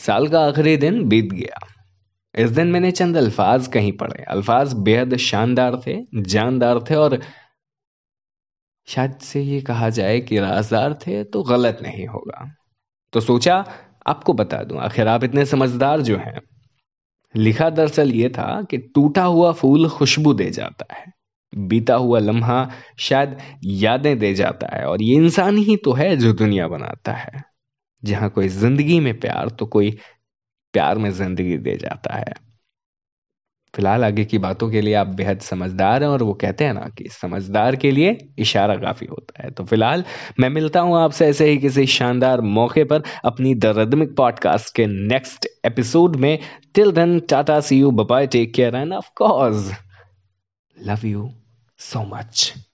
साल का आखिरी दिन बीत गया। इस दिन मैंने चंद अल्फाज कहीं पढ़े। अल्फाज बेहद शानदार थे, जानदार थे और शायद से ये कहा जाए कि राजदार थे तो गलत नहीं होगा। तो सोचा, आपको बता दूँ, आखिर आप इतने समझदार जो हैं। लिखा दरअसल ये था कि टूटा हुआ फूल खुशबू दे जाता है। बीता हुआ लम्हा शायद यादें दे जाता है और ये इंसान ही तो है जो दुनिया बनाता है। जहाँ कोई ज़िंदगी में प्यार तो कोई प्यार में ज़िंदगी दे जाता है। फ़िलहाल आगे की बातों के लिए आप बेहद समझदार हैं और वो कहते हैं ना कि समझदार के लिए इशारा काफ़ी होता है। तो फ़िलहाल मैं मिलता हूँ आपसे ऐसे ही किसी शानदार मौके पर अपनी द रदमिक पॉडकास्ट के नेक्स्ट एपिसोड में। Till then tata see you bye take care and of course love you so much.